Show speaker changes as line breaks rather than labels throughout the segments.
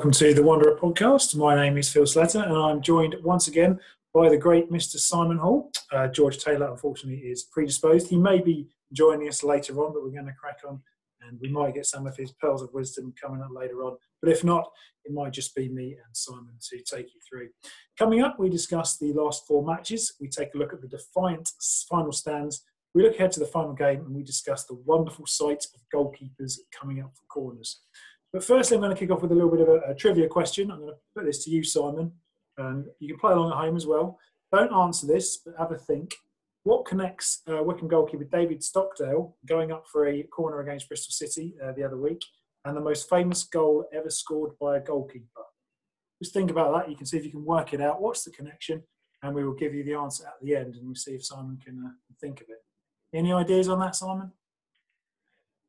Welcome to the Wanderer podcast. My name is Phil Slatter and I'm joined once again by the great Mr. Simon Hall. Uh, George Taylor, unfortunately, is predisposed. He may be joining us later on, but we're going to crack on and we might get some of his pearls of wisdom coming up later on. But if not, it might just be me and Simon to take you through. Coming up, we discuss the last four matches. We take a look at the Defiant final stands. We look ahead to the final game and we discuss the wonderful sight of goalkeepers coming up for corners. But firstly, I'm going to kick off with a little bit of a, a trivia question. I'm going to put this to you, Simon, and you can play along at home as well. Don't answer this, but have a think. What connects uh, Wycombe goalkeeper David Stockdale going up for a corner against Bristol City uh, the other week and the most famous goal ever scored by a goalkeeper? Just think about that. You can see if you can work it out. What's the connection? And we will give you the answer at the end and we'll see if Simon can uh, think of it. Any ideas on that, Simon?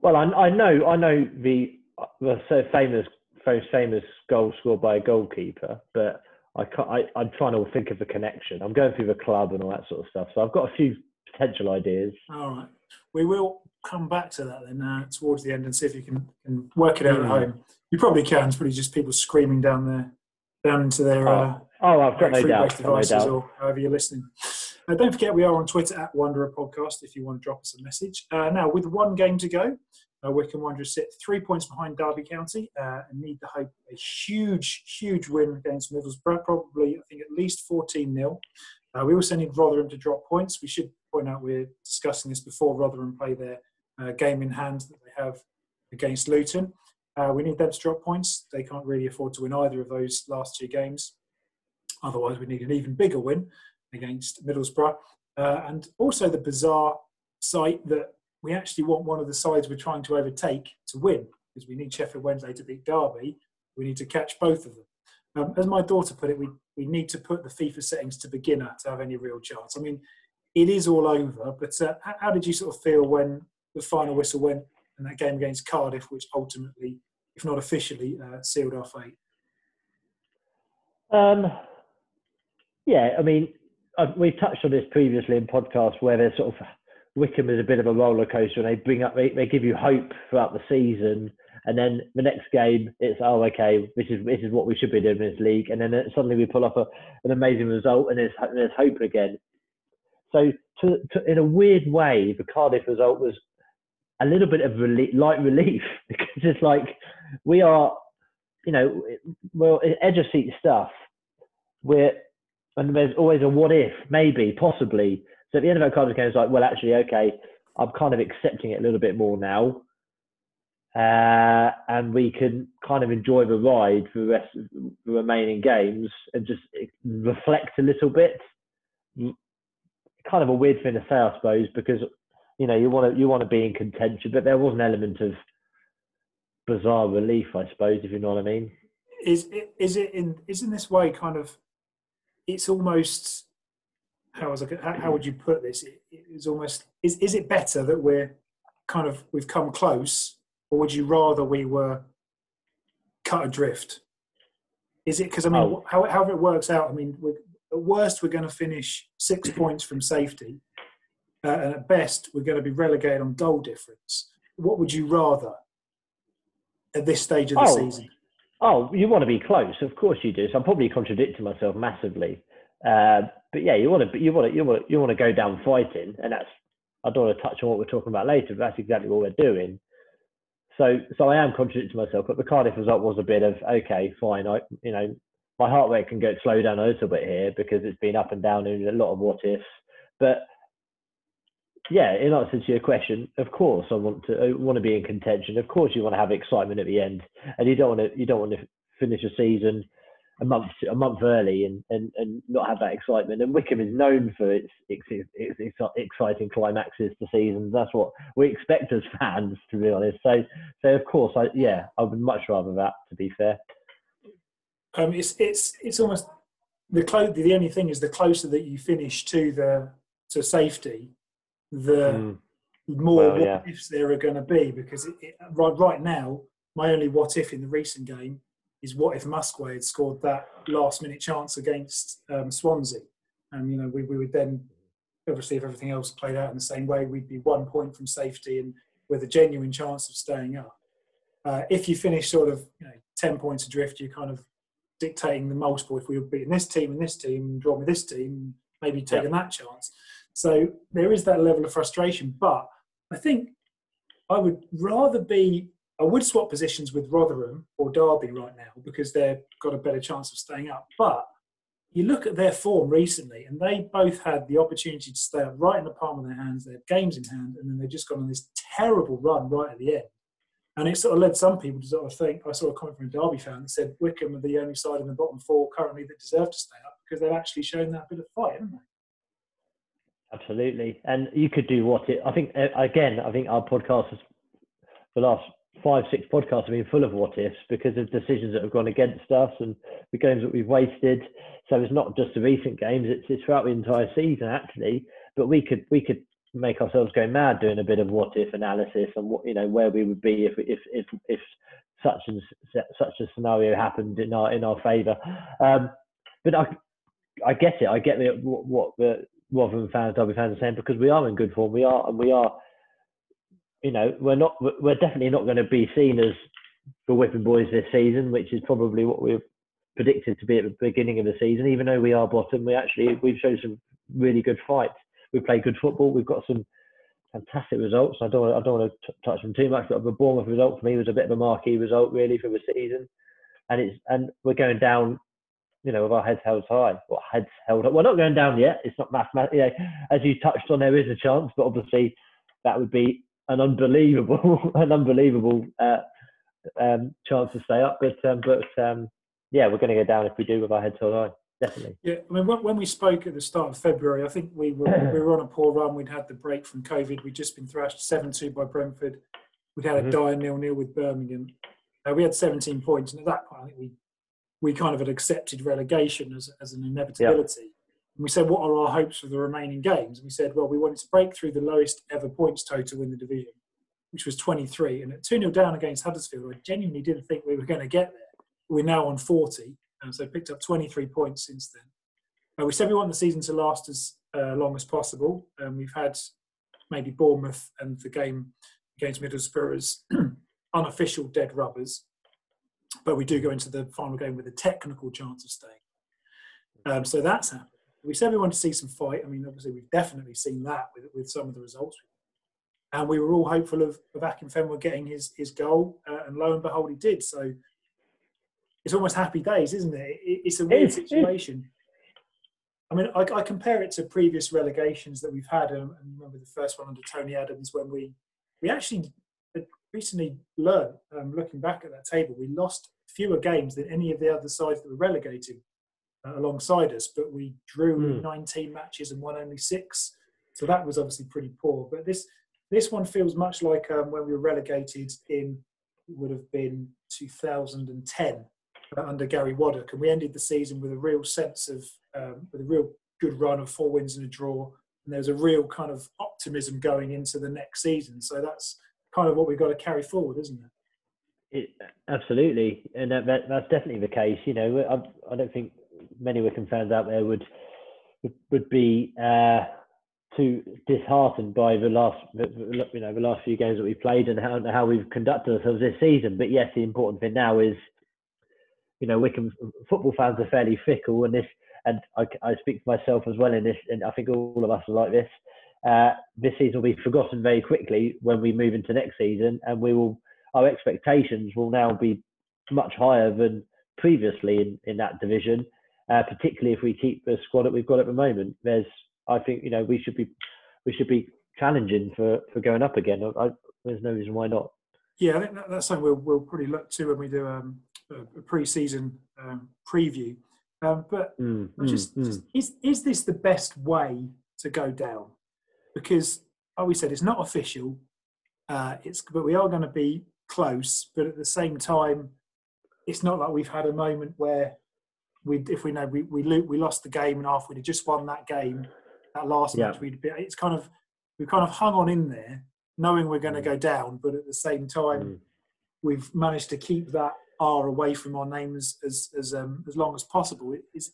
Well, I, I know I know the the so famous, most famous goal scored by a goalkeeper, but I can't, I, I'm trying to think of the connection. I'm going through the club and all that sort of stuff. So I've got a few potential ideas.
All right. We will come back to that then uh, towards the end and see if you can, can work it out mm. at hmm. home. You probably can. It's probably just people screaming down there, down into their.
Oh, uh, oh I've got no doubt.
Devices no doubt. Or however you're listening. Uh, don't forget, we are on Twitter at Wanderer Podcast if you want to drop us a message. Uh, now, with one game to go, uh, Wycombe Wanderers sit three points behind Derby County uh, and need to hope a huge, huge win against Middlesbrough, probably, I think, at least 14 0. Uh, we also need Rotherham to drop points. We should point out we're discussing this before Rotherham play their uh, game in hand that they have against Luton. Uh, we need them to drop points. They can't really afford to win either of those last two games. Otherwise, we need an even bigger win against Middlesbrough. Uh, and also the bizarre sight that we actually want one of the sides we're trying to overtake to win because we need Sheffield Wednesday to beat Derby. We need to catch both of them. Um, as my daughter put it, we, we need to put the FIFA settings to beginner to have any real chance. I mean, it is all over, but uh, how did you sort of feel when the final whistle went in that game against Cardiff, which ultimately, if not officially, uh, sealed our fate?
Um, yeah, I mean, uh, we touched on this previously in podcasts where there's sort of Wycombe is a bit of a roller coaster, and they bring up they, they give you hope throughout the season, and then the next game it's oh okay this is this is what we should be doing in this league, and then uh, suddenly we pull off a, an amazing result, and there's there's hope again. So to, to, in a weird way, the Cardiff result was a little bit of relief, light relief because it's like we are, you know, well edge of seat stuff. We're and there's always a what if, maybe, possibly. So at the end of our game, it's like, well, actually, okay, I'm kind of accepting it a little bit more now. Uh, and we can kind of enjoy the ride for the rest of the remaining games and just reflect a little bit. Kind of a weird thing to say, I suppose, because you know you want to you want to be in contention, but there was an element of bizarre relief, I suppose, if you know what I mean.
Is is it in is in this way kind of? It's almost how was I, how, how would you put this? It, it's almost is is it better that we're kind of we've come close, or would you rather we were cut adrift? Is it because I mean, oh. how, however it works out, I mean, at worst we're going to finish six points from safety, uh, and at best we're going to be relegated on goal difference. What would you rather at this stage of the
oh.
season?
Oh, you want to be close, of course you do. So I'm probably contradicting myself massively. Uh, but yeah, you want to you want to you want to, you want to go down fighting, and that's I don't want to touch on what we're talking about later, but that's exactly what we're doing. So so I am contradicting myself, but the Cardiff result was a bit of okay, fine. I you know my heart rate can go slow down a little bit here because it's been up and down in a lot of what ifs, but yeah, in answer to your question, of course I want to I want to be in contention. Of course you want to have excitement at the end, and you don't want to you don't want to finish a season a month a month early and, and, and not have that excitement. And Wycombe is known for its, its, its, its exciting climaxes to seasons. That's what we expect as fans, to be honest. So so of course, I yeah, I would much rather that. To be fair,
um, it's it's it's almost the clo- The only thing is the closer that you finish to the to safety, the mm. more well, what yeah. ifs there are going to be. Because it, it, right right now, my only what if in the recent game is what if Muskwe had scored that last minute chance against um, Swansea? And, you know, we, we would then, obviously, if everything else played out in the same way, we'd be one point from safety and with a genuine chance of staying up. uh, if you finish sort of you know, 10 points adrift, you're kind of dictating the multiple. If we were beating this team and this team, draw with this team, maybe taking that chance. So there is that level of frustration. But I think I would rather be, I would swap positions with Rotherham or Derby right now because they've got a better chance of staying up. But you look at their form recently, and they both had the opportunity to stay up right in the palm of their hands. They had games in hand, and then they've just gone on this terrible run right at the end. And it sort of led some people to sort of think. I saw a comment from a Derby fan that said Wycombe are the only side in the bottom four currently that deserve to stay up because they've actually shown that bit of fight, haven't they?
Absolutely, and you could do what it. I think uh, again, I think our podcast has the last five, six podcasts have been full of what ifs because of decisions that have gone against us and the games that we've wasted. So it's not just the recent games; it's, it's throughout the entire season actually. But we could we could make ourselves go mad doing a bit of what if analysis and what you know where we would be if if if, if such and such a scenario happened in our in our favour. Um, but I I get it. I get the, what, what the Rotherham fans, Derby fans are saying because we are in good form. We are and we are you know, we're not, we're definitely not going to be seen as the whipping boys this season, which is probably what we've predicted to be at the beginning of the season. Even though we are bottom, we actually we've shown some really good fights. We play good football. We've got some fantastic results. I don't, I don't want to t- touch them too much, but the Bournemouth result for me was a bit of a marquee result, really, for the season. And it's and we're going down, you know, with our heads held high. Well, heads held. Up. We're not going down yet. It's not mathematical. You know, as you touched on, there is a chance, but obviously that would be an unbelievable, an unbelievable uh, um, chance to stay up. But um, but um, yeah, we're going to go down if we do with our heads held high. Definitely.
Yeah, I mean, when, we spoke at the start of February, I think we were we were on a poor run. We'd had the break from COVID. We'd just been thrashed seven two by Brentford. We'd had a mm-hmm. dire nil nil with Birmingham. Uh, we had 17 points, and at that point, I think we we kind of had accepted relegation as, as an inevitability. And we said, what are our hopes for the remaining games? And we said, well, we wanted to break through the lowest ever points total in the division, which was 23. And at 2 0 down against Huddersfield, I genuinely didn't think we were going to get there. We're now on 40, and so picked up 23 points since then. Uh, we said we want the season to last as uh, long as possible. Um, we've had maybe Bournemouth and the game against Middlesbrough as unofficial dead rubbers, but we do go into the final game with a technical chance of staying. Um, so that's happened we said we wanted to see some fight. I mean, obviously, we've definitely seen that with, with some of the results. And we were all hopeful of, of Akinfenwa getting his, his goal, uh, and lo and behold, he did. So it's almost happy days, isn't it? it it's a weird situation. I mean, I, I, compare it to previous relegations that we've had. Um, and remember the first one under Tony Adams when we we actually recently learned, um, looking back at that table, we lost fewer games than any of the other sides that were relegated alongside us, but we drew mm. 19 matches and won only six. So that was obviously pretty poor. But this this one feels much like um, when we were relegated in would have been 2010 uh, under Gary Waddock, and we ended the season with a real sense of um, with a real good run of four wins and a draw, and there was a real kind of optimism going into the next season. So that's kind of what we've got to carry forward, isn't it?
It, absolutely, and that, that, that's definitely the case. You know, I, I don't think many Wycombe fans out there would would, be uh, too disheartened by the last you know the last few games that we've played and how how we've conducted ourselves this season. But yes, the important thing now is you know Wycombe football fans are fairly fickle, and this and I, I speak for myself as well in this, and I think all of us are like this. Uh, this season will be forgotten very quickly when we move into next season, and we will our expectations will now be much higher than previously in, in that division uh, particularly if we keep the squad that we've got at the moment. There's, I think, you know, we should be we should be challenging for for going up again. I, there's no reason why not.
Yeah, I think that, that's something we'll we'll probably look to when we do um, a, a pre-season um, preview. Um, but mm, just, mm, just mm. is is this the best way to go down? Because, like we said, it's not official. Uh, it's but we are going to be close. But at the same time, it's not like we've had a moment where we if we know we we, we lost the game and after we'd just won that game, that last yeah. match we'd be. It's kind of we kind of hung on in there, knowing we're going to mm. go down, but at the same time, mm. we've managed to keep that R away from our names as as as, um, as long as possible. It is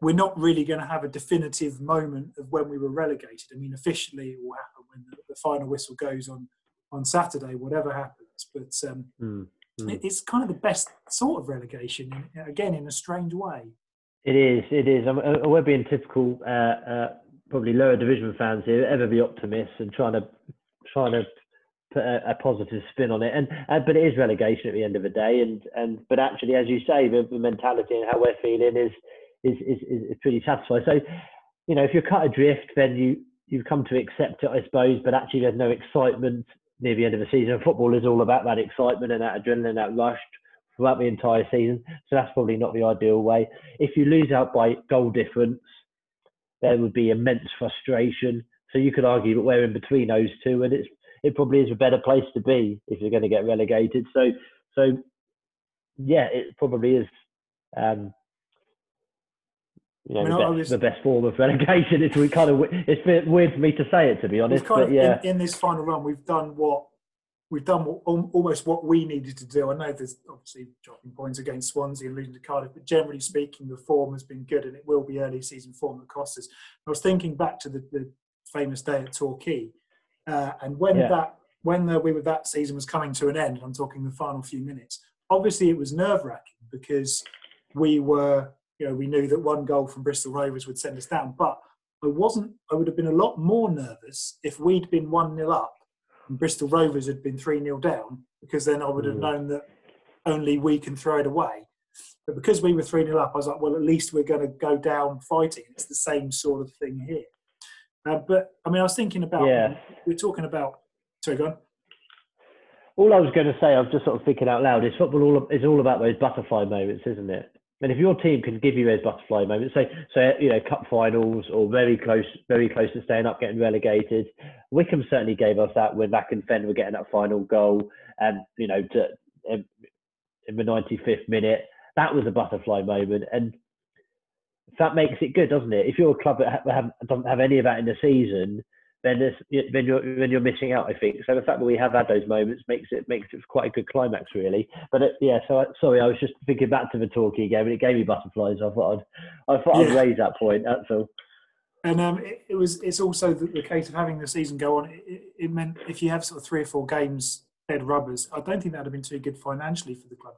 we're not really going to have a definitive moment of when we were relegated. I mean, officially it will happen when the, the final whistle goes on on Saturday, whatever happens. But um,
Mm, mm.
it's kind of the best sort of relegation, again, in a strange way.
It is. It is. I'm, we're being typical, uh, uh, probably lower division fans here. Ever be optimists and trying to trying to put a, a positive spin on it. And uh, but it is relegation at the end of the day. And and but actually, as you say, the, the mentality and how we're feeling is is, is is pretty satisfied. So, you know, if you're cut adrift, then you you've come to accept it, I suppose. But actually, there's no excitement near the end of the season. Football is all about that excitement and that adrenaline, that rush throughout the entire season. So that's probably not the ideal way. If you lose out by goal difference, there would be immense frustration. So you could argue that we're in between those two, and it's it probably is a better place to be if you're going to get relegated. So so yeah, it probably is. Um, you know,
I mean,
the, best, the best form of relegation. It's we kind of it's a bit weird for me to say it to be honest, but yeah,
in, in this final run, we've done what we've done what, almost what we needed to do. I know there's obviously dropping points against Swansea and losing to Cardiff, but generally speaking, the form has been good, and it will be early season form that costs us. I was thinking back to the, the famous day at Torquay, uh, and when
Yeah.
that when the, we were that season was coming to an end. I'm talking the final few minutes. Obviously, it was nerve wracking because we were, you know, we knew that one goal from Bristol Rovers would send us down, but I wasn't. I would have been a lot more nervous if we'd been one 0 up and Bristol Rovers had been three 0 down, because then I would have
Mm.
known that only we can throw it away. But because we were three 0 up, I was like, well, at least we're going to go down fighting. It's the same sort of thing here. Uh, but I mean, I was thinking about.
Yeah.
We're talking about. Sorry, go on.
all I was going to say, I was just sort of thinking out loud, is football all is all about those butterfly moments, isn't it? And if your team can give you those butterfly moments, say, say you know, cup finals or very close, very close to staying up, getting relegated, Wycombe certainly gave us that when Akinfenwa were getting that final goal, and you know, to, in, in the 95th minute, that was a butterfly moment, and that makes it good, doesn't it? If you're a club that ha- doesn't have any of that in the season, then then you're then you're missing out. I think so. The fact that we have had those moments makes it makes it quite a good climax, really. But it, yeah, so I, sorry, I was just thinking back to the Torquay game, and it gave me butterflies. I thought I'd I thought I'd raise that point. That's all.
And um, it, it was. It's also the, the case of having the season go on. It, it, meant if you have sort of three or four games dead rubbers, I don't think that would have been too good financially for the club.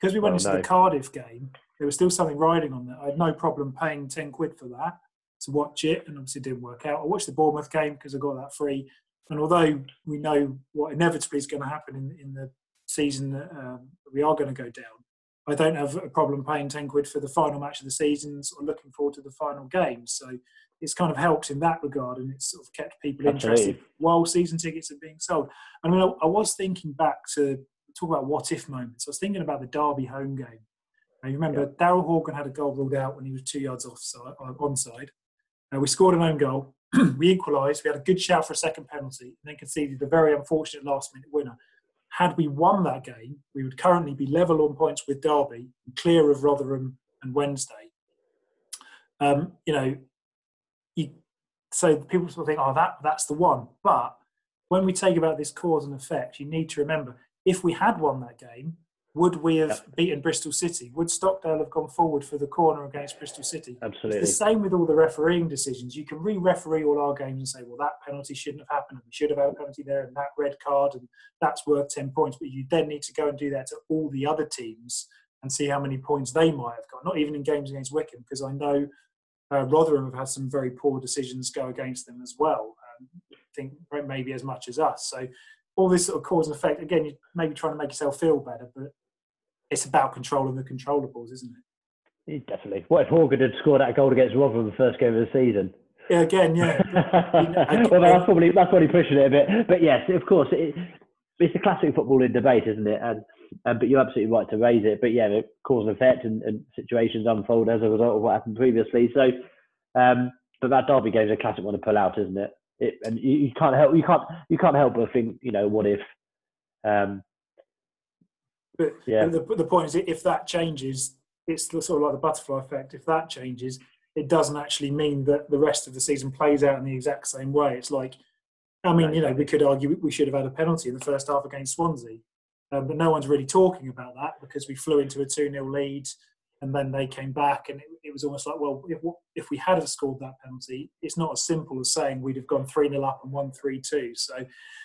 Because we went
Well,
into
no.
the Cardiff game, there was still something riding on that. I had no problem paying ten quid for that to watch it, and obviously didn't work out. I watched the Bournemouth game because I got that free. And although we know what inevitably is going to happen in, in the season that um, we are going to go down, I don't have a problem paying 10 quid for the final match of the season, sort of looking forward to the final game. So it's kind of helped in that regard and it's sort of kept people interested while season tickets are being sold. I mean, I, I was thinking back to talk about what if moments. I was thinking about the Derby home game. Now, you remember Daryl Horgan had a goal ruled out when he was two yards offside, uh, onside. Uh, we scored an own goal. we equalised. We had a good shout for a second penalty and then conceded a very unfortunate last minute winner had we won that game, we would currently be level on points with Derby, and clear of Rotherham and Wednesday. Um, you know, you, so people sort of think, oh, that that's the one. But when we take about this cause and effect, you need to remember if we had won that game, would we have beaten Bristol City? Would Stockdale have gone forward for the corner against Bristol City?
Absolutely.
It's the same with all the refereeing decisions. You can re-referee all our games and say, well, that penalty shouldn't have happened, and we should have had a penalty there, and that red card, and that's worth ten points. But you then need to go and do that to all the other teams and see how many points they might have got. Not even in games against Wycombe, because I know uh, Rotherham have had some very poor decisions go against them as well. Um, I think maybe as much as us. So all this sort of cause and effect. Again, you're maybe trying to make yourself feel better, but it's about controlling the controllables, isn't it?
Definitely. What if Horgan had scored that goal against Rotherham the first game of the season?
Yeah, again, yeah. I-
well, that's probably that's probably pushing it a bit. But yes, of course, it, it's a classic footballing debate, isn't it? And, and but you're absolutely right to raise it. But yeah, the cause and effect and, and situations unfold as a result of what happened previously. So, um, but that Derby game is a classic one to pull out, isn't it? it and you, you can't help you can't you can't help but think, you know, what if? Um,
But
Yeah.
the, the point is, if that changes, it's sort of like the butterfly effect. If that changes, it doesn't actually mean that the rest of the season plays out in the exact same way. It's like, I mean, you know, we could argue we should have had a penalty in the first half against Swansea, um, but no one's really talking about that because we flew into a 2 0 lead. And then they came back, and it, it was almost like, well, if, if we had have scored that penalty, it's not as simple as saying we'd have gone 3 0 up and won 3 2. So,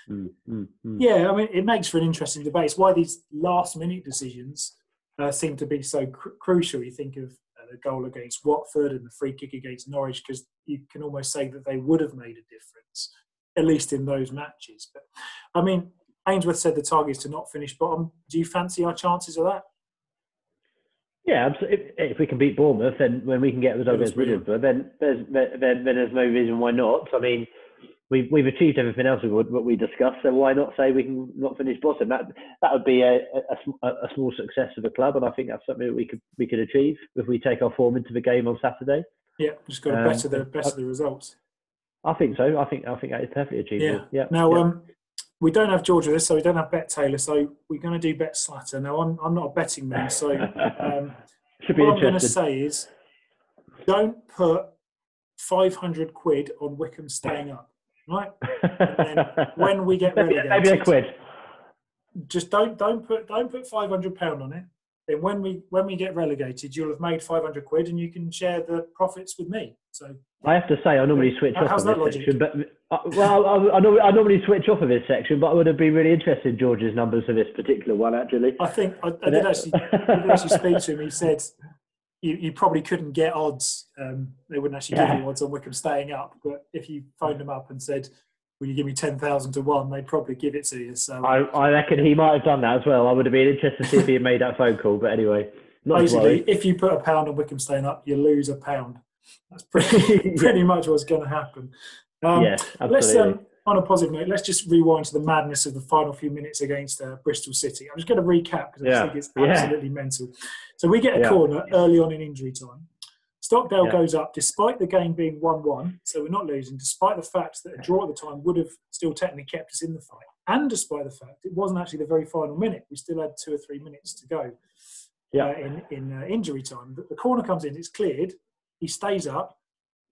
mm, mm, mm. yeah, I mean, it makes for an interesting debate. It's why these last minute decisions uh, seem to be so cr- crucial. You think of uh, the goal against Watford and the free kick against Norwich, because you can almost say that they would have made a difference, at least in those matches. But, I mean, Ainsworth said the target is to not finish bottom. Do you fancy our chances of that?
Yeah, if, if we can beat Bournemouth, then when we can get the result against Middlesbrough, then there's then, then there's no reason why not. I mean, we've we've achieved everything else we what we discussed, so why not say we can not finish bottom? That that would be a, a, a small success of the club, and I think that's something that we could we could achieve if we take our form into the game on Saturday.
Yeah, just got to um, better the better the results.
I think so. I think I think that is perfectly achievable. Yeah. yeah.
Now,
yeah.
um, we don't have George with us, so we don't have Bet Taylor. So we're going to do Bet Slatter. Now, I'm, I'm not a betting man, so um, what I'm going to say is don't put 500 quid on Wycombe staying up, right? when we get relegated,
maybe a quid.
Just don't don't put don't put 500 pound on it. Then when we when we get relegated, you'll have made 500 quid, and you can share the profits with me. So
I have to say, I normally switch off of this logic? section, but uh, well, I, I, normally, I, normally switch off of this section, but I would have been really interested in George's numbers for this particular one, actually.
I think I, I did actually, I did actually speak to him. He said you, you probably couldn't get odds. Um, they wouldn't actually yeah. give you odds on Wycombe staying up, but if you phoned them up and said, "Will you give me ten thousand to one?" they'd probably give it to you. So
I, I reckon he might have done that as well. I would have been interested to see if he had made that phone call. But anyway,
basically, if you put a pound on Wycombe staying up, you lose a pound. That's pretty pretty much what's going to happen.
Um, yeah, absolutely. Let's, um,
on a positive note, let's just rewind to the madness of the final few minutes against uh, Bristol City. I'm just going to recap because I yeah. think it's absolutely yeah. mental. So we get a yeah. corner early on in injury time. Stockdale goes up despite the game being 1 1, so we're not losing, despite the fact that a draw at the time would have still technically kept us in the fight, and despite the fact it wasn't actually the very final minute. We still had two or three minutes to go uh, in, in uh, injury time. But the corner comes in, it's cleared, he stays up.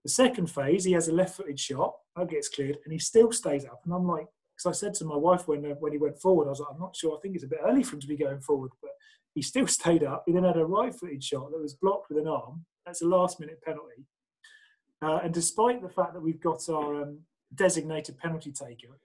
The second phase, he has a left-footed shot. That gets cleared, and he still stays up. And I'm like, because I said to my wife when uh, when he went forward, I was like, I'm not sure. I think it's a bit early for him to be going forward, but he still stayed up. He then had a right-footed shot that was blocked with an arm. That's a last-minute penalty. Uh, and despite the fact that we've got our um, designated penalty taker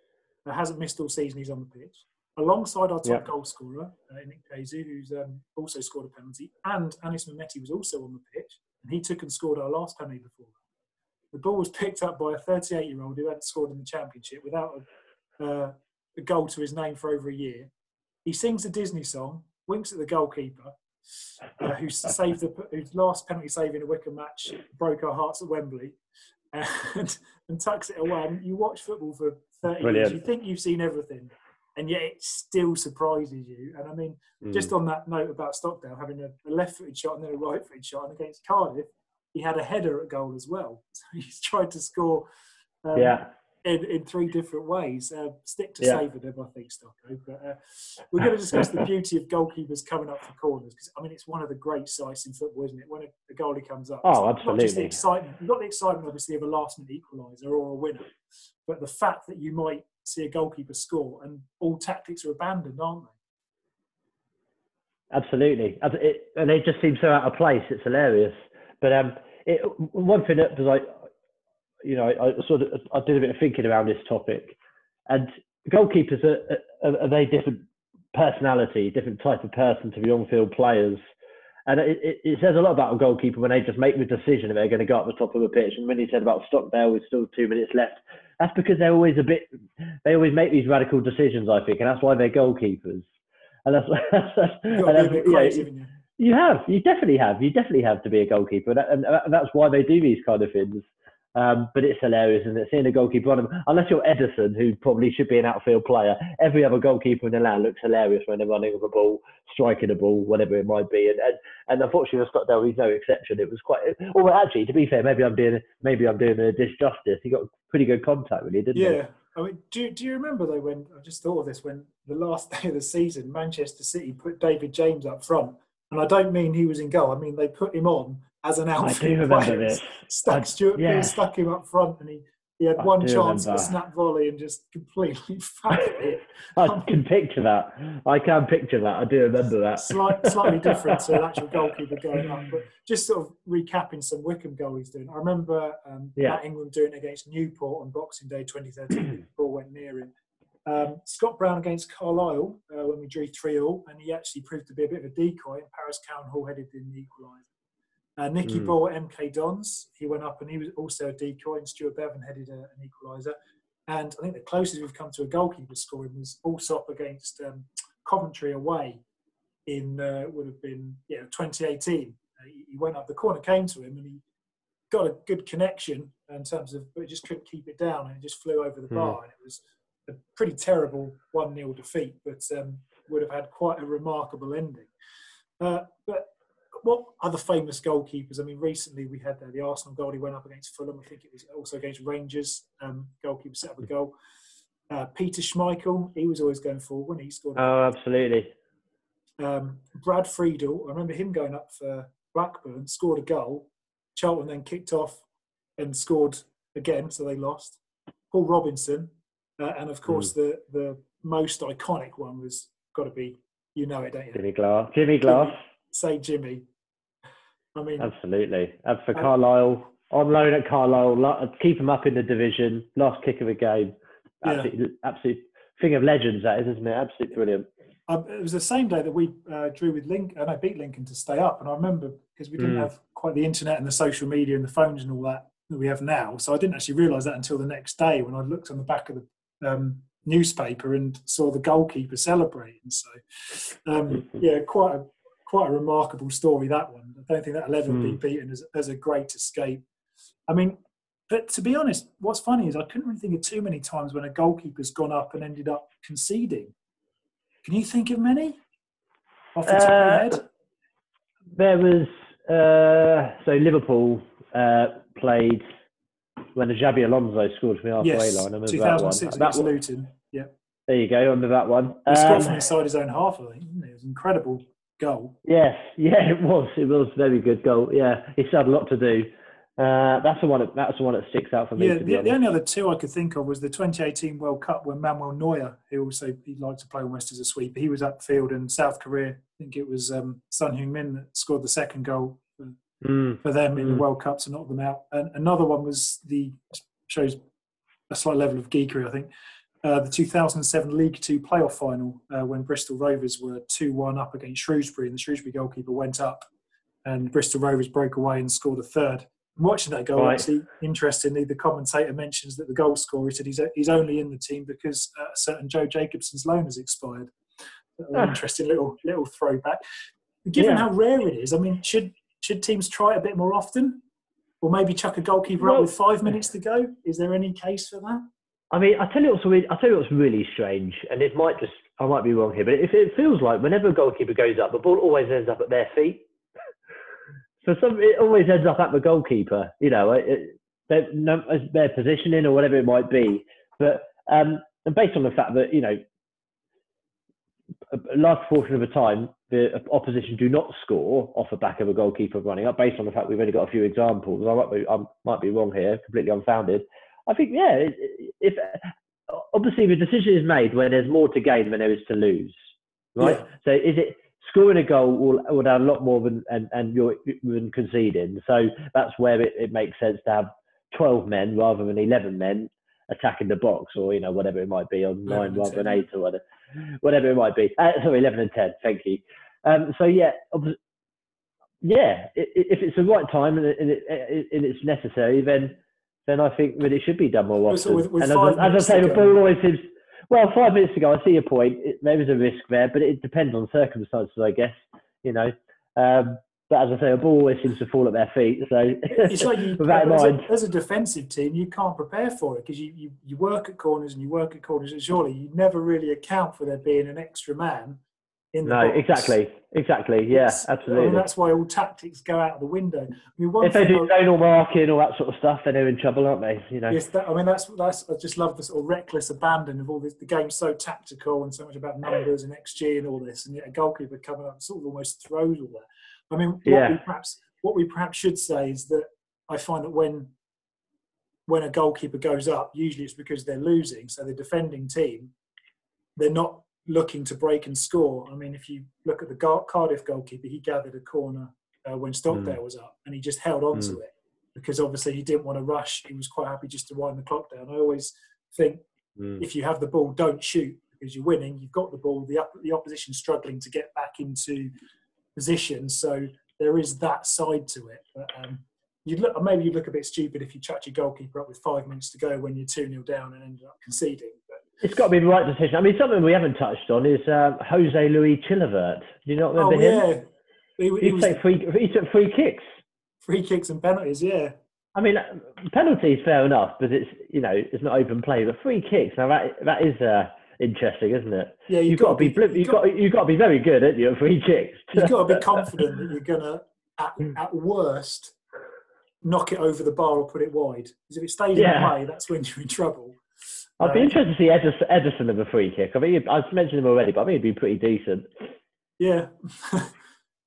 that hasn't missed all season, he's on the pitch alongside our top yep. goal scorer, uh, Nick Pezu, who's um, also scored a penalty, and Anis Mehmeti was also on the pitch and he took and scored our last penalty before that. The ball was picked up by a 38 year old who hadn't scored in the championship without a, uh, a, goal to his name for over a year. He sings a Disney song, winks at the goalkeeper, uh, who saved the whose last penalty save in a Wycombe match broke our hearts at Wembley, and, and tucks it away. And you watch football for 30 Brilliant. years, you think you've seen everything, and yet it still surprises you. And I mean, mm. just on that note about Stockdale having a, a left-footed shot and then a right-footed shot, and against Cardiff, he had a header at goal as well. So he's tried to score. Um, yeah. In, in three different ways. Uh, stick to yeah. save with him, I think, Stocko. But uh, we're going to discuss the beauty of goalkeepers coming up for corners because I mean it's one of the great sights in football, isn't it? When a, a goalie comes up,
oh, absolutely. Not just
the excitement. You've the excitement, obviously, of a last-minute equaliser or a winner, but the fact that you might see a goalkeeper score, and all tactics are abandoned, aren't they?
Absolutely, and it just seems so out of place. It's hilarious. But um, it, one thing that was like, you know, I, I, sort of I did a bit of thinking around this topic, and goalkeepers are, are, are they different personality, different type of person to the on-field players. And it, it, it, says a lot about a goalkeeper when they just make the decision that they're going to go up the top of the pitch. And when he said about Stockdale with still two minutes left, that's because they're always a bit, they always make these radical decisions, I think, and that's why they're goalkeepers. And that's, that's, that's, and that's you, know, you have, you definitely have, you definitely have to be a goalkeeper, and, and that's why they do these kind of things. Um, but it's hilarious, and it's seeing a goalkeeper run. Unless you're Edison, who probably should be an outfield player, every other goalkeeper in the land looks hilarious when they're running with a ball, striking a ball, whatever it might be. And and, and unfortunately, Stockdale he's no exception. It was quite. Well, actually, to be fair, maybe I'm doing maybe I'm doing a disjustice. He got pretty good contact, really, didn't
yeah.
he?
Yeah. I mean, do, do you remember though when I just thought of this when the last day of the season, Manchester City put David James up front, and I don't mean he was in goal. I mean they put him on as an outfield player. Stuck I, Stuart yeah. stuck him up front, and he He had one chance at a snap volley and just completely fucked it.
I can picture that. I can picture that. I do remember that.
Slight, slightly different to an actual goalkeeper going up, but just sort of recapping some Wycombe goalies doing. I remember um, yeah. Ingram doing against Newport on Boxing Day 2013. the ball went near him. Um, Scott Brown against Carlisle uh, when we drew 3 all, and he actually proved to be a bit of a decoy, and Paris Cowan Hall headed in the equaliser. Uh, Nicky mm. Ball MK Dons, he went up and he was also a decoy, and Stuart Beavon headed a, an equaliser. And I think the closest we've come to a goalkeeper scoring was Allsop against um, Coventry away in uh, would have been yeah 2018. Uh, he, went up, the corner came to him, and he got a good connection in terms of, but just couldn't keep it down, and it just flew over the mm. bar, and it was a pretty terrible one 0 defeat, but um, would have had quite a remarkable ending. Uh, but what other famous goalkeepers? I mean, recently we had uh, the Arsenal goal. He went up against Fulham. I think it was also against Rangers. Um, goalkeeper set up a goal. Uh, Peter Schmeichel, he was always going forward when he scored.
Oh, absolutely.
Um, Brad Friedel, I remember him going up for Blackburn, scored a goal. Charlton then kicked off and scored again, so they lost. Paul Robinson, uh, and of course mm. the the most iconic one was got to be you know it, don't you?
Jimmy Glass. Jimmy Glass.
Say Jimmy. I mean,
absolutely. As for Carlisle, on loan at Carlisle, keep him up in the division. Last kick of a game. Absolute, yeah. absolute thing of legends, that is, isn't it? Absolutely brilliant.
Um, it was the same day that we uh, drew with Lincoln, and I beat Lincoln to stay up. And I remember because we didn't mm. have quite the internet and the social media and the phones and all that that we have now. So I didn't actually realise that until the next day when I looked on the back of the um, newspaper and saw the goalkeeper celebrating. So um, yeah, quite a quite a remarkable story that one. I don't think that'll ever mm. be hmm. beaten as, as a great escape. I mean, but to be honest, what's funny is I couldn't really think of too many times when a goalkeeper's gone up and ended up conceding. Can you think of many off the top uh, of your uh, head?
There was uh, so Liverpool uh, played when the Xabi Alonso scored from the halfway
yes, line. I 2006 that one. Luton. Yeah.
There you go. I remember that one.
He scored um, from inside his own half. I think it? it was incredible goal.
Yes, yeah, it was. It was a very good goal. Yeah, he still had a lot to do. Uh, that's the one. That, that's the one that sticks out for me.
Yeah, the, the, only other two I could think of was the 2018 World Cup when Manuel Neuer, who also he liked to play almost as a sweeper, he was upfield in South Korea. I think it was um, Son Heung-min that scored the second goal mm. for them in mm. the World Cup to knock them out. And another one was the shows a slight level of geekery, I think. Uh, the 2007 League Two playoff final uh, when Bristol Rovers were 2 1 up against Shrewsbury, and the Shrewsbury goalkeeper went up, and Bristol Rovers broke away and scored a third. watching that goal, right. actually, interestingly, the commentator mentions that the goal scorer said he's, he's only in the team because uh, a certain Joe Jacobson's loan has expired. Ah. Interesting little little throwback. Given yeah. how rare it is, I mean, should should teams try it a bit more often, or maybe chuck a goalkeeper well, up with five minutes to go? Is there any case for that?
I mean, I tell you what's really, I tell you what's really strange, and it might just, I might be wrong here, but if it feels like whenever a goalkeeper goes up, the ball always ends up at their feet. so some, it always ends up at the goalkeeper. You know, it, their, their positioning or whatever it might be. But um, and based on the fact that you know, a large portion of the time, the opposition do not score off the back of a goalkeeper running up. Based on the fact we've only got a few examples, I might be, I might be wrong here, completely unfounded. I think yeah, if obviously the decision is made when there's more to gain than there is to lose, right? Yeah. So is it scoring a goal will would add a lot more than and, and you're than conceding. So that's where it, it makes sense to have 12 men rather than 11 men attacking the box or you know whatever it might be on nine rather than eight or whatever, whatever it might be. Uh, sorry, 11 and 10. Thank you. Um, so yeah, yeah, if it's the right time and, and, it, and it's necessary, then then I think that it should be done more often. With, with and as, as I say, the ball always seems. Well, five minutes ago, I see your point. It, there is a risk there, but it depends on circumstances, I guess. You know, um, but as I say, a ball always seems to fall at their feet. So, it's like
you, as, a, as, a, defensive team, you can't prepare for it because you, you, you work at corners and you work at corners, and surely you never really account for there being an extra man in the
no,
box.
exactly, exactly, yeah, it's, absolutely. I
mean, that's why all tactics go out of the window. I
mean, if they do zonal marking, all that sort of stuff, then they're in trouble, aren't they? You know.
Yes, that, I mean that's that's. I just love the sort of reckless abandon of all this. The game's so tactical and so much about numbers and XG and all this, and yet a goalkeeper coming up sort of almost throws all that. I mean, what yeah. we perhaps what we perhaps should say is that I find that when when a goalkeeper goes up, usually it's because they're losing. So the defending team, they're not looking to break and score. I mean, if you look at the Cardiff goalkeeper, he gathered a corner uh, when Stockdale mm. was up, and he just held on mm. to it because obviously he didn't want to rush. He was quite happy just to wind the clock down. I always think mm. if you have the ball, don't shoot because you're winning. You've got the ball. The up, the opposition struggling to get back into position, so there is that side to it. But um, you'd look, maybe you'd look a bit stupid if you chucked your goalkeeper up with five minutes to go when you're two 0 down and ended up conceding.
But It's got to be the right decision. I mean, something we haven't touched on is uh, Jose Luis Chilavert. Do you not remember oh, him? Yeah. He, he, he took free, he took free kicks.
Free kicks and penalties, yeah.
I mean, penalties fair enough, but it's you know it's not open play. But free kicks now that that is uh, interesting, isn't it?
Yeah, you've,
you've got, got, to be, you've, you've got, got you've got to be very good at your free kicks.
You've got to be confident that you're gonna at, at worst knock it over the bar or put it wide. Because if it stays yeah. in play, that's when you're in trouble.
I'd be um, interested to see Edison, Ederson of a free kick. I mean, I've mentioned him already, but I think he'd be pretty decent.
Yeah,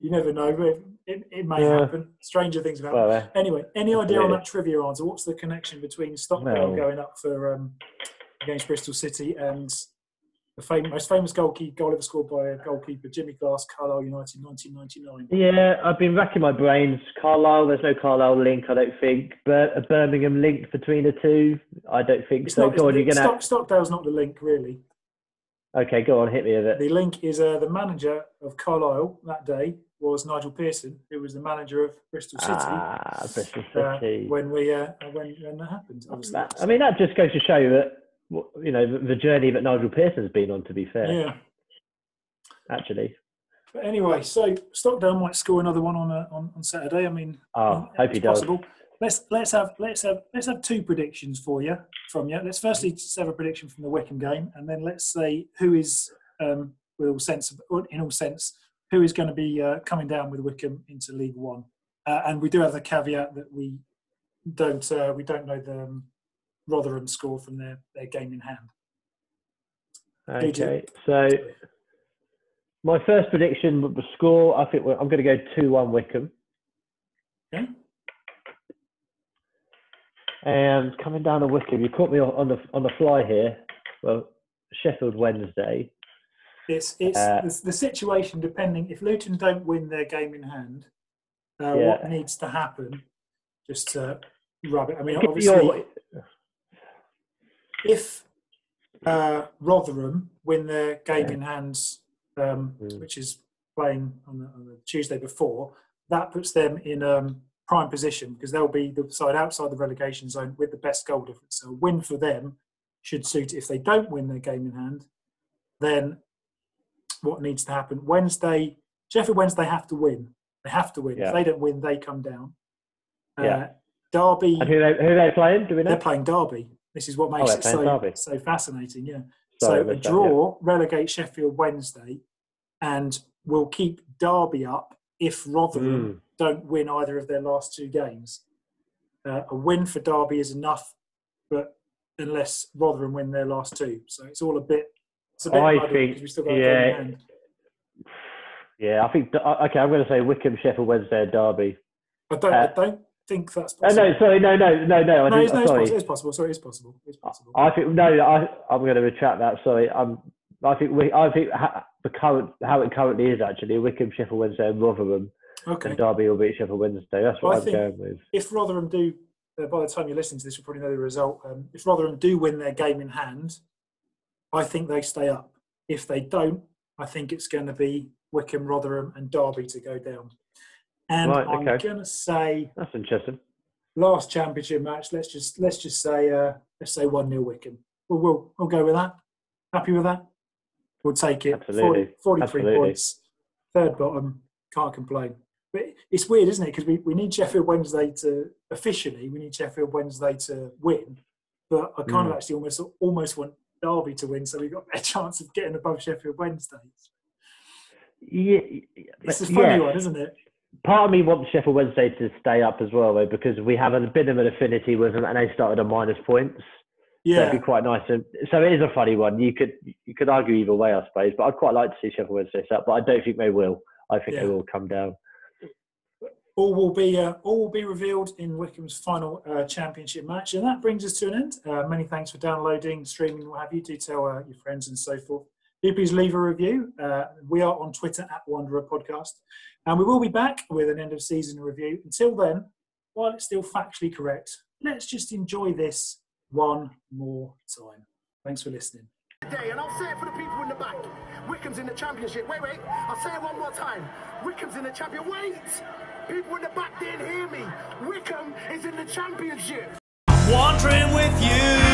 you never know. It, it, it may yeah. happen. Stranger things have happened. Well, uh, anyway, any idea on that trivia answer? What's the connection between Stockdale going up for um, against Bristol City and the famous, most famous goal, goal ever scored by a goalkeeper, Jimmy Glass, Carlisle United, 1999. Yeah,
I've been racking my brains. Carlisle, there's no Carlisle link, I don't think. But a Birmingham link between the two, I don't think
it's
so.
Not, go on, you're gonna. Stock, Stockdale's not the link, really.
Okay, go on, hit me with it.
The link is uh, the manager of Carlisle that day was Nigel Pearson, who was the manager of Bristol City.
Ah, Bristol
uh, City. Uh, when we uh, when when that happened,
that, I mean, that just goes to show you that you know the journey that Nigel Pearson's been on. To be fair,
yeah,
actually.
But anyway, so Stockdale might score another one on uh, on, on Saturday. I mean,
oh, hope he does.
Possible. Let's let's have let's have let's have two predictions for you from you. Let's firstly have a prediction from the Wycombe game, and then let's say who is um, with all sense of, in all sense who is going to be uh, coming down with Wycombe into League One. Uh, and we do have the caveat that we don't uh, we don't know the um, Rotherham score from their, their game in hand.
Okay, so my first prediction would the score. I think I'm going to go two one Wycombe.
Okay.
And coming down to Wycombe, you caught me on the on the fly here. Well, Sheffield Wednesday.
It's it's uh, the, the, situation depending if Luton don't win their game in hand, uh, yeah. what needs to happen just to rub it. I mean, obviously, if uh, Rotherham win their game in hands, um, mm. which is playing on the, on the, Tuesday before, that puts them in um, prime position because they'll be the side outside the relegation zone with the best goal difference. So a win for them should suit. If they don't win their game in hand, then what needs to happen? Wednesday, Sheffield Wednesday have to win. They have to win. Yeah. If they don't win, they come down. Uh, yeah. Derby.
And who they who they playing? Do we know?
They're playing Derby. This is what makes oh, it so, so fascinating. Yeah. Sorry, so a draw that, yeah. relegate Sheffield Wednesday, and we'll keep Derby up if Rotherham mm. don't win either of their last two games. Uh, a win for Derby is enough, but unless Rotherham win their last two, so it's all a bit. It's a bit
I think, yeah, yeah. I think okay. I'm going to say Wycombe, Sheffield Wednesday, Derby.
I don't. Uh, I don't think that's possible.
Oh, no, sorry, no, no, no, no.
I no, it's, no, it's, sorry. Possible. it's possible. Sorry, it's possible. It's possible. I
think no. I, I'm going to retract that. Sorry, I'm. I think we. I think the current how it currently is actually Wycombe, Sheffield Wednesday, and Rotherham.
Okay.
And Derby will beat Sheffield Wednesday. That's what well, I'm going with.
If Rotherham do, uh, by the time you're listening to this, you'll probably know the result. Um, if Rotherham do win their game in hand, I think they stay up. If they don't, I think it's going to be Wycombe, Rotherham, and Derby to go down. And right, okay. I'm going to say
that's interesting
last championship match, let's just let's just say uh, let's say one 0 Wycombe. We'll, we'll we'll go with that. Happy with that? We'll take it.
Absolutely. 40, 43
Absolutely. points, third bottom. Can't complain. But it's weird, isn't it? Because we, we need Sheffield Wednesday to officially we need Sheffield Wednesday to win, but I kind mm. of actually almost almost want Derby to win, so we've got a chance of getting above Sheffield Wednesday.
Yeah,
it's a funny yeah. one, isn't it?
Part of me wants Sheffield Wednesday to stay up as well, though, because we have a bit of an affinity with them, and they started on minus points.
Yeah,
so it'd be quite nice. And so it is a funny one. You could you could argue either way, I suppose. But I'd quite like to see Sheffield Wednesday up, but I don't think they will. I think yeah. they will come down.
all will be uh, all will be revealed in Wycombe's final uh, championship match, and that brings us to an end. Uh, many thanks for downloading, streaming, what have you. Do tell uh, your friends and so forth. Do please leave a review. Uh, we are on Twitter at Wanderer Podcast, and we will be back with an end of season review. Until then, while it's still factually correct, let's just enjoy this one more time. Thanks for listening.
Day, and I'll say it for the people in the back. Wycombe's in the championship. Wait, wait. I'll say it one more time. Wycombe's in the champion. Wait! People in the back didn't hear me. Wycombe is in the championship.
Wandering with you.